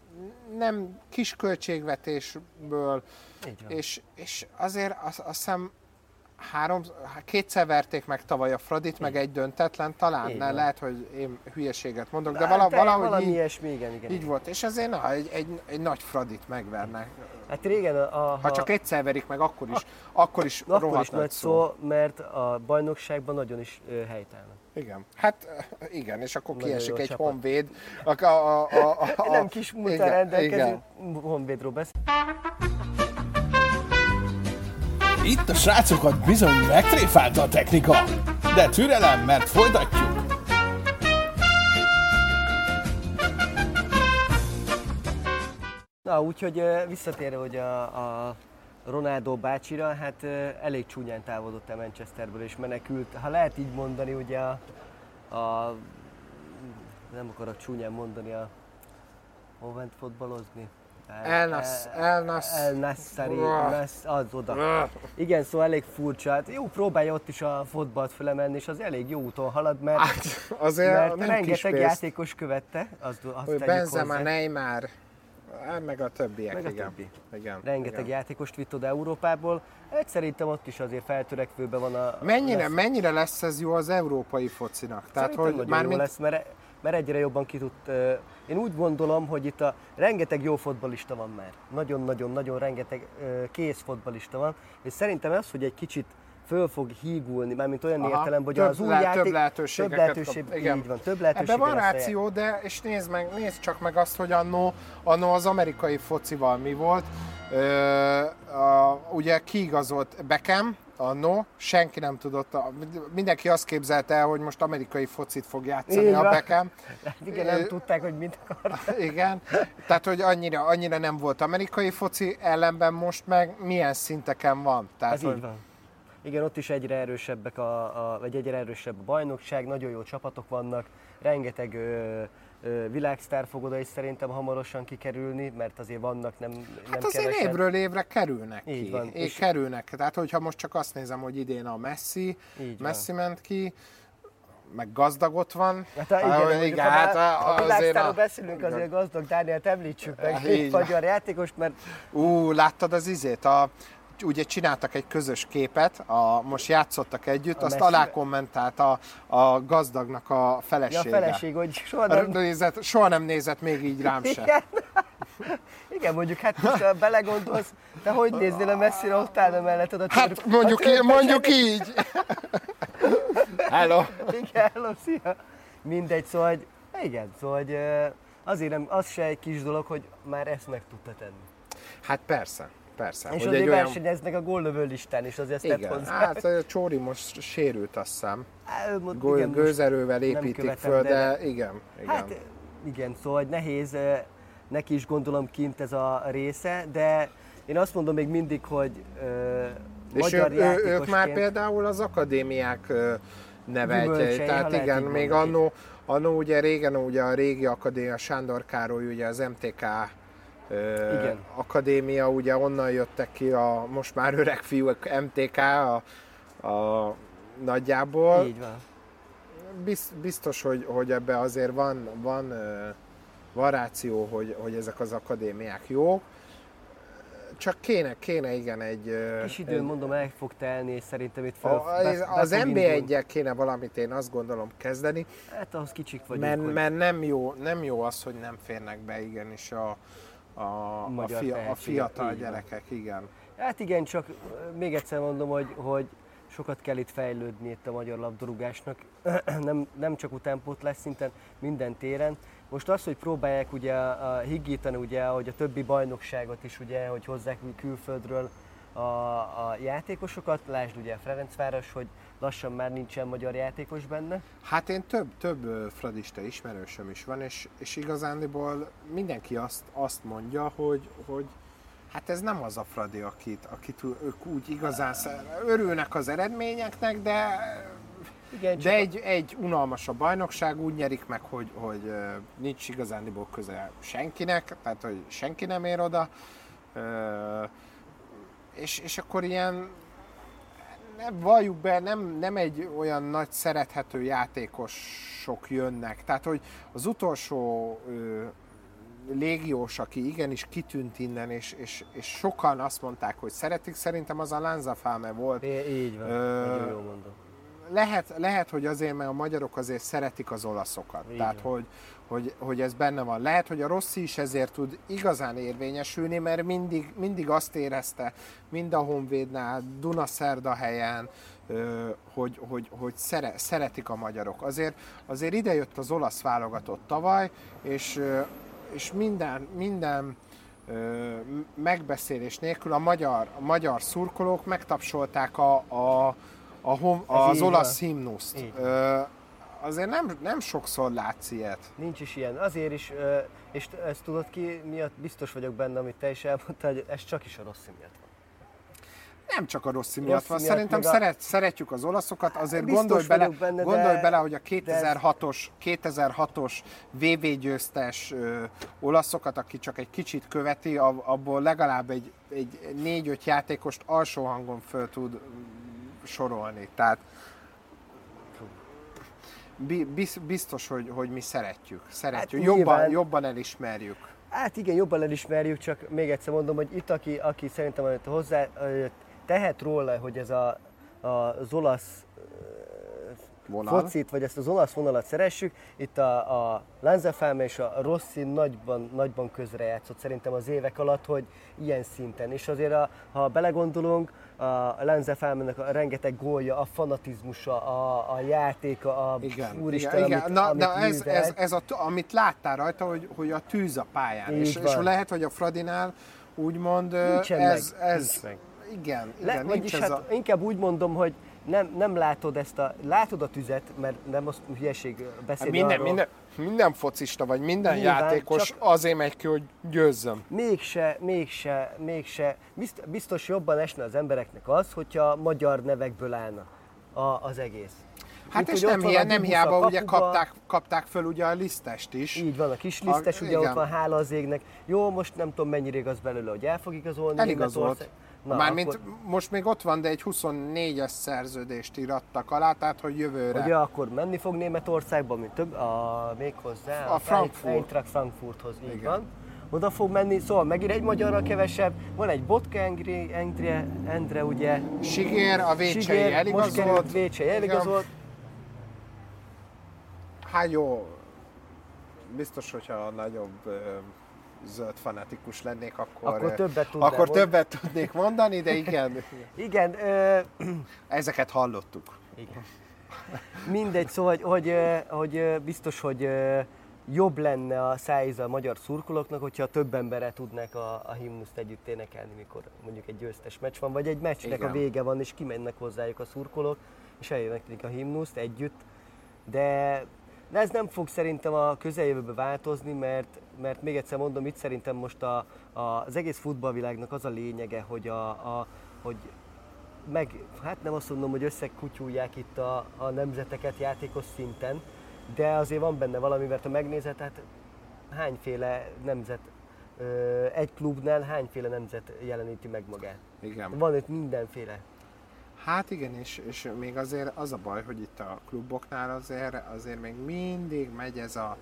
nem kis költségvetésből, és, és azért azt, azt hiszem három, kétszer verték meg tavaly a Fradit, meg egy döntetlen talán, ne, lehet, hogy én hülyeséget mondok, de, de vala, valahogy valami így, ilyesmi, igen, igen. így volt. És azért na, egy, egy, egy nagy Fradit megvernek. Hát régen a, a, ha, csak egyszer verik meg, akkor is, a, akkor is akkor is nagy szó. szó. mert a bajnokságban nagyon is helytállnak. Igen. Hát igen, és akkor Nagyon kiesik egy csapat. honvéd. A, a, a, a, a, Nem kis múlta rendelkező honvédról beszél. Itt a srácokat bizony megtréfálta a technika, de türelem, mert folytatjuk. Na, úgyhogy visszatérve, hogy a, a Ronaldo bácsira, hát elég csúnyán távolodott a Manchesterből és menekült. Ha lehet így mondani, ugye a, a nem akarok csúnyán mondani, a hol ment fotbalozni? El, El, Nassari, az oda. Igen, szóval elég furcsa. Hát jó, próbálja ott is a fotbalt fölemenni, és az elég jó úton halad, mert, hát, azért mert nem rengeteg játékos követte. Azt, azt hogy Benzema, Neymar, Hát meg a többiek, meg a igen. Többi. igen. Rengeteg igen. játékost vitt oda Európából. Egy szerintem ott is azért feltörekvőben van a... Mennyire lesz, mennyire lesz ez jó az európai focinak? Tehát, hogy már jó mint... lesz, mert, mert egyre jobban ki tud... Én úgy gondolom, hogy itt a rengeteg jó fotbalista van már. Nagyon-nagyon-nagyon rengeteg kész fotbalista van. És szerintem ez, hogy egy kicsit föl fog hígulni, mármint olyan Aha, értelemben, hogy az új játék, több lehetőséget több lehetőség, kap, igen. így van, több lehetőség. Ebben van ráció, de és nézd, meg, nézd csak meg azt, hogy annó, annó az amerikai focival mi volt. Ö, a, ugye kiigazolt Beckham, annó, senki nem tudott, mindenki azt képzelte el, hogy most amerikai focit fog játszani Igen. a Beckham. Igen, nem tudták, hogy mit akar. Igen, tehát hogy annyira, annyira nem volt amerikai foci, ellenben most meg milyen szinteken van. Tehát, Ez hogy, így van. Igen, ott is egyre erősebbek a, a, vagy egyre erősebb a bajnokság, nagyon jó csapatok vannak, rengeteg ö, világsztár fog oda is szerintem hamarosan kikerülni, mert azért vannak nem, nem Hát azért kevesen. évről évre kerülnek Így ki. Van. És kerülnek. Tehát, hogyha most csak azt nézem, hogy idén a Messi, Így Messi van. ment ki, meg gazdag ott van. Hát, igen, ah, igen, hát, a, a világsztárról beszélünk, azért gazdag Dánielt említsük meg, egy magyar játékost, mert... Ú, láttad az izét? A, ugye csináltak egy közös képet, a, most játszottak együtt, a azt alá kommentált a, a gazdagnak a felesége. Ja, a feleség, hogy soha nem... Nézett, soha nem nézett még így rám se. Igen. Igen, mondjuk, hát most ha belegondolsz, te hogy néznél a messzire ott állna melletted a törp, Hát mondjuk, a így, mondjuk így. Hello. Igen, hello, szia. Mindegy, szóval, hogy, igen, szóval, hogy azért nem, az se egy kis dolog, hogy már ezt meg tudta tenni. Hát persze. Persze. És azért egy olyan... versenyeznek a góllövő listán is, azért ezt Igen, hozzá. hát a Csóri most sérült, azt hiszem. Gő, igen, gőzerővel építik föl, de- de, igen, igen. Hát igen, szóval nehéz, eh, neki is gondolom kint ez a része, de én azt mondom még mindig, hogy uh, És magyar ő, ő, ők már például az akadémiák ö, neveltjei, tehát igen, még annó, annó ugye régen ugye a régi akadémia, Sándor Károly ugye az MTK ö, Igen. akadémia, ugye onnan jöttek ki a most már öreg fiúk MTK a, a nagyjából. Így van. Biz- biztos, hogy, hogy ebbe azért van, van, van ráció, hogy, hogy ezek az akadémiák jók. Csak kéne, kéne igen egy... Kis időn egy- mondom, el fog telni, és szerintem itt fel, a, be- az, nb indulni. 1 kéne valamit én azt gondolom kezdeni, Hát ahhoz kicsik vagyunk, mert, hogy mert nem, jó, nem jó az, hogy nem férnek be igenis a, a, a, fia, a fiatal gyerekek, igen. Hát igen, csak még egyszer mondom, hogy, hogy sokat kell itt fejlődni itt a magyar labdarúgásnak. nem, nem csak utánpótlás szinten, minden téren. Most az, hogy próbálják ugye a, higgítani, ugye, hogy a többi bajnokságot is, ugye, hogy hozzák külföldről a, a játékosokat, lásd ugye a Ferencváros, hogy lassan már nincsen magyar játékos benne. Hát én több, több fradista ismerősöm is van, és, és igazándiból mindenki azt, azt mondja, hogy, hogy hát ez nem az a Fradi, akit, akit ők úgy igazán örülnek az eredményeknek, de Igen, De egy, egy unalmas a bajnokság, úgy nyerik meg, hogy, hogy nincs igazándiból közel senkinek, tehát hogy senki nem ér oda. És, és akkor ilyen, nem, valljuk be, nem, nem egy olyan nagy szerethető játékosok jönnek. Tehát, hogy az utolsó ö, légiós, aki igenis kitűnt innen, és, és, és sokan azt mondták, hogy szeretik, szerintem az a Lanza Fáme volt. É- így van, Ö, jól mondom. lehet, lehet, hogy azért, mert a magyarok azért szeretik az olaszokat. Így Tehát, van. hogy, hogy, hogy ez benne van. Lehet, hogy a Rossi is ezért tud igazán érvényesülni, mert mindig, mindig azt érezte, mind a Honvédnál, Dunaszerda helyen, hogy, hogy, hogy szere, szeretik a magyarok. Azért, azért idejött az olasz válogatott tavaly, és, és minden, minden megbeszélés nélkül a magyar, a magyar szurkolók megtapsolták a, a, a hom, az olasz himnuszt. Így. Azért nem, nem sokszor látsz ilyet. Nincs is ilyen. Azért is, és ezt tudod ki, miatt biztos vagyok benne, amit te is elmondtál, hogy ez csak is a rossz miatt van. Nem csak a Rossi miatt van, szerintem a- szeret, szeretjük az olaszokat, azért Biztos gondolj bele, benne, gondolj de- bele, hogy a de ez- 2006-os, 2006-os VB győztes ö, olaszokat, aki csak egy kicsit követi, ab- abból legalább egy, egy 4-5 játékost alsó hangon föl tud mm, sorolni. Tehát biztos, hogy, hogy mi szeretjük. Szeretjük. Hát jobban, nyilván- jobban elismerjük. Hát igen, jobban elismerjük, csak még egyszer mondom, hogy itt, aki, aki szerintem amit hozzá tehet róla, hogy ez a, a, az olasz Vonal. focit, vagy ezt az olasz vonalat szeressük, itt a, a Lanzafame és a Rossi nagyban, nagyban közrejátszott szerintem az évek alatt, hogy ilyen szinten. És azért, a, ha belegondolunk, a Lanzafame-nek a rengeteg gólja, a fanatizmusa, a, a játéka, a Igen, úristen, igen, amit, Na, amit na ez, ez, ez a, amit láttál rajta, hogy, hogy a tűz a pályán. Így És, és van. lehet, hogy a Fradinál úgymond Nincsen ez, meg, ez nincs meg. igen, Le, igen vagyis nincs ez hát a... inkább úgy mondom, hogy nem, nem látod ezt a, látod a tüzet, mert nem az hülyeség Hát beszélni minden, arról, minden, minden focista, vagy minden Nyilván, játékos azért megy ki, hogy győzzöm. Mégse, mégse, mégse. Bizt- Biztos jobban esne az embereknek az, hogyha magyar nevekből állna a, az egész. Hát Mint és nem, hiá, nem hiába ugye kapuba. kapták, kapták föl ugye a lisztest is. Így van, a kis lisztes, A- ugye igen. ott van, hála az égnek. Jó, most nem tudom mennyire igaz belőle, hogy el fog igazolni. Eligazolt. Na, Mármint akkor, most még ott van, de egy 24-es szerződést irattak alá, tehát hogy jövőre. ugye akkor menni fog Németországba, mint több, a, még hozzá, A Frankfurt. Eintracht Frankfurthoz, így Igen. van. Oda fog menni, szóval megint egy magyarral kevesebb. Van egy Botka Endre, Endre, Endre ugye, Sigér, a Vécsei Sigér, most eligazolt. került Vécsei eligazolt. Hát jó, biztos, hogyha nagyobb zöld fanatikus lennék, akkor, Akkor többet akkor mondani. többet tudnék mondani, de igen, Igen, ö, ezeket hallottuk. Igen. Mindegy, szóval, hogy, hogy, hogy biztos, hogy jobb lenne a szájíz a magyar szurkolóknak, hogyha több emberre tudnak a, a himnuszt együtt énekelni, mikor mondjuk egy győztes meccs van, vagy egy meccsnek Igen. a vége van, és kimennek hozzájuk a szurkolók, és eljönnek a himnuszt együtt. De, de ez nem fog szerintem a közeljövőben változni, mert, mert még egyszer mondom, itt szerintem most a, a, az egész futballvilágnak az a lényege, hogy, a, a, hogy meg, hát nem azt mondom, hogy összekutyulják itt a, a nemzeteket játékos szinten, de azért van benne valami, mert ha megnézed, hát hányféle nemzet, egy klubnál hányféle nemzet jeleníti meg magát. Igen. Van itt mindenféle. Hát igen, és, és még azért az a baj, hogy itt a kluboknál azért, azért még mindig megy ez a,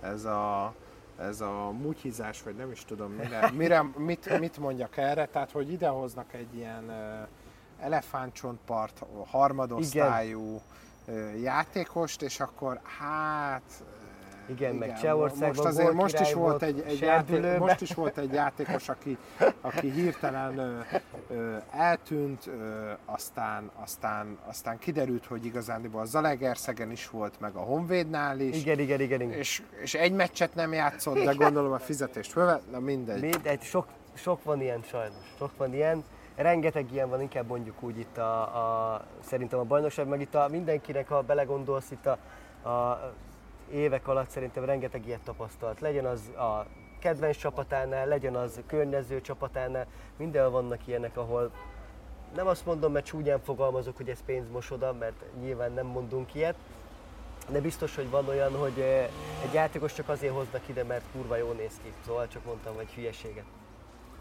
ez a, ez a mutyizás, vagy nem is tudom, mire, mire, mit, mit mondjak erre, tehát hogy idehoznak egy ilyen elefántcsontpart, harmadosztályú ö, játékost, és akkor hát Igen, meg Csehországban most azért most is volt egy, egy játék, most is volt egy játékos, aki, aki hirtelen ö, ö, eltűnt, ö, aztán, aztán, aztán kiderült, hogy igazándiból a Zalegerszegen is volt, meg a Honvédnál is, Igen, igen, igen. igen. és, és egy meccset nem játszott, de gondolom a fizetést fölvett, na mindegy. Mindegy, sok, sok van ilyen sajnos, sok van ilyen. Rengeteg ilyen van, inkább mondjuk úgy itt a, a szerintem a bajnokság, meg itt a mindenkinek, ha belegondolsz itt a, a évek alatt szerintem rengeteg ilyet tapasztalt. Legyen az a kedvenc csapatánál, legyen az környező csapatánál, mindenhol vannak ilyenek, ahol nem azt mondom, mert csúnyán fogalmazok, hogy ez pénzmosoda, mert nyilván nem mondunk ilyet, de biztos, hogy van olyan, hogy egy játékos csak azért hoznak ide, mert kurva jól néz ki. Szóval csak mondtam egy hülyeséget.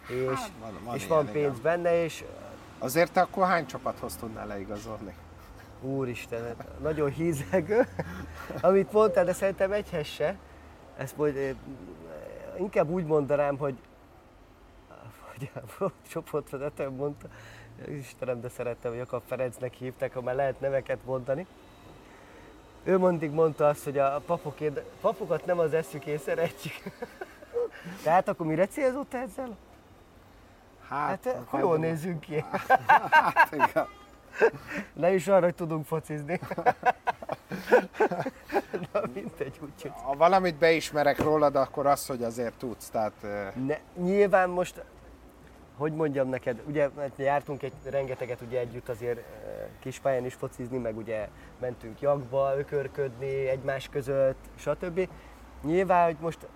És, Hát, van- van és ilyen, van pénz igen. benne, és Azért te akkor hány csapathoz tudnál leigazolni? Úristen, hát nagyon hízelgő, amit mondtál, de szerintem egyhez se. Ezt majd eh, inkább úgy mondanám, hogy hogy a csoportvezető mondta, Istenem, de szerettem, hogy Jakab Ferencnek hívták, ha már lehet neveket mondani. Ő mindig mondta azt, hogy a papokért, papokat nem az eszükért szeretjük. Tehát akkor mire célzott ezzel? Hát, hát akkor jól nézzünk ki. Hát, igen. Nem is arra, hogy tudunk focizni. Na mindegy, úgyhogy. Ha valamit beismerek rólad, akkor az, hogy azért tudsz. Tehát, Ne, nyilván most, hogy mondjam neked, ugye mert jártunk egy rengeteget ugye együtt azért kispályán is focizni, meg ugye mentünk jakba, ökörködni egymás között, stb. Nyilván, hogy most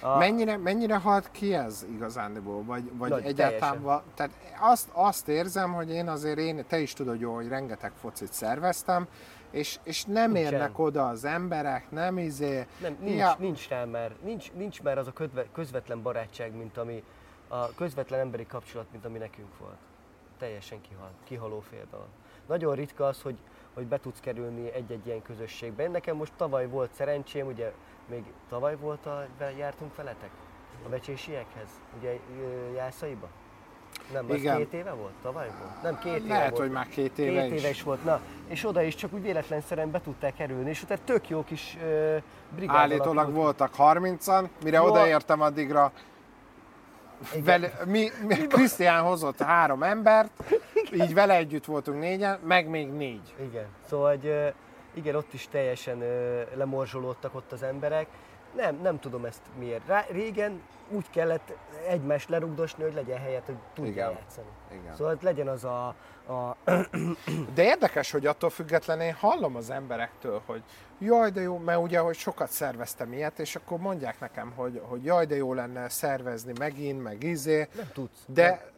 a, mennyire, mennyire halt ki ez igazándiból? Vagy, vagy Nagy, egyáltalán va, tehát azt, azt érzem, hogy én azért, én, te is tudod jó, hogy rengeteg focit szerveztem, és, és nem Nincsen. érnek oda az emberek, nem izé... Nem, nincs, Ja. nincs rá már, nincs, nincs már az a ködve, közvetlen barátság, mint ami a közvetlen emberi kapcsolat, mint ami nekünk volt. Teljesen kihal, kihaló féldal. Nagyon ritka az, hogy, hogy be tudsz kerülni egy-egy ilyen közösségbe. Én nekem most tavaly volt szerencsém, ugye még tavaly volt, a, jártunk veletek a becsésiekhez, ugye Jászaiba? Nem, az Igen. két éve volt? Tavaly volt? Nem, két éve Lehet, volt. hogy már két éve Két is. éve is volt, na, és oda is csak úgy véletlenszerűen be tudták kerülni, és utána tök jó kis ö, brigád Állítólag voltak 30-an, mire Jó. odaértem addigra, vele, mi, mi, Krisztián hozott három embert, így vele együtt voltunk négyen, meg még négy. Igen, szóval ö, igen, ott is teljesen ö, lemorzsolódtak ott az emberek. Nem, nem tudom ezt miért. Rá, régen úgy kellett egymást lerugdosni, hogy legyen helyet, hogy tudja Igen. játszani. Igen. Szóval legyen az a, a De érdekes, hogy attól függetlenül én hallom az emberektől, hogy jaj, de jó, mert ugye, hogy sokat szerveztem ilyet, és akkor mondják nekem, hogy, hogy jaj, de jó lenne szervezni megint, meg izé, nem tudsz. de én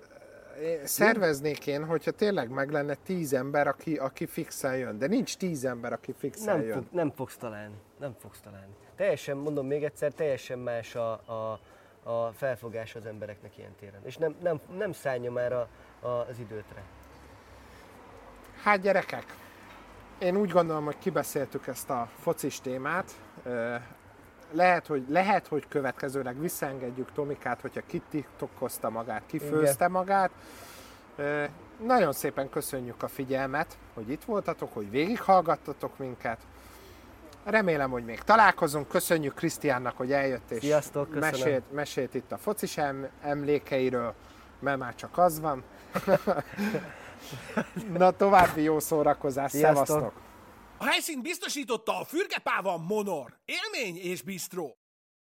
szerveznék én, hogyha tényleg meg lenne tíz ember, aki, aki fixen jön, de nincs tíz ember, aki fixen nem, jön. fog, nem fogsz találni. Nem fogsz találni. Teljesen, mondom még egyszer, teljesen más a, a, a felfogás az embereknek ilyen téren. És nem, nem, nem szállja már a, a, az időtre. Hát gyerekek, én úgy gondolom, hogy kibeszéltük ezt a focis témát. Lehet, hogy, lehet, hogy következőleg visszaengedjük Tomikát, hogyha kitiktokozta magát, kifőzte magát. Ö, Nagyon szépen köszönjük a figyelmet, hogy itt voltatok, hogy végighallgattatok minket. Remélem, hogy még találkozunk. Köszönjük Krisztiánnak, hogy eljött és Sziasztok, köszönöm. mesélt, mesélt itt a focis em- emlékeiről, mert már csak az van. Na további jó szórakozás, Sziasztok. szevasztok! A helyszínt biztosította a Fürgepáva Monor. Élmény és bistró.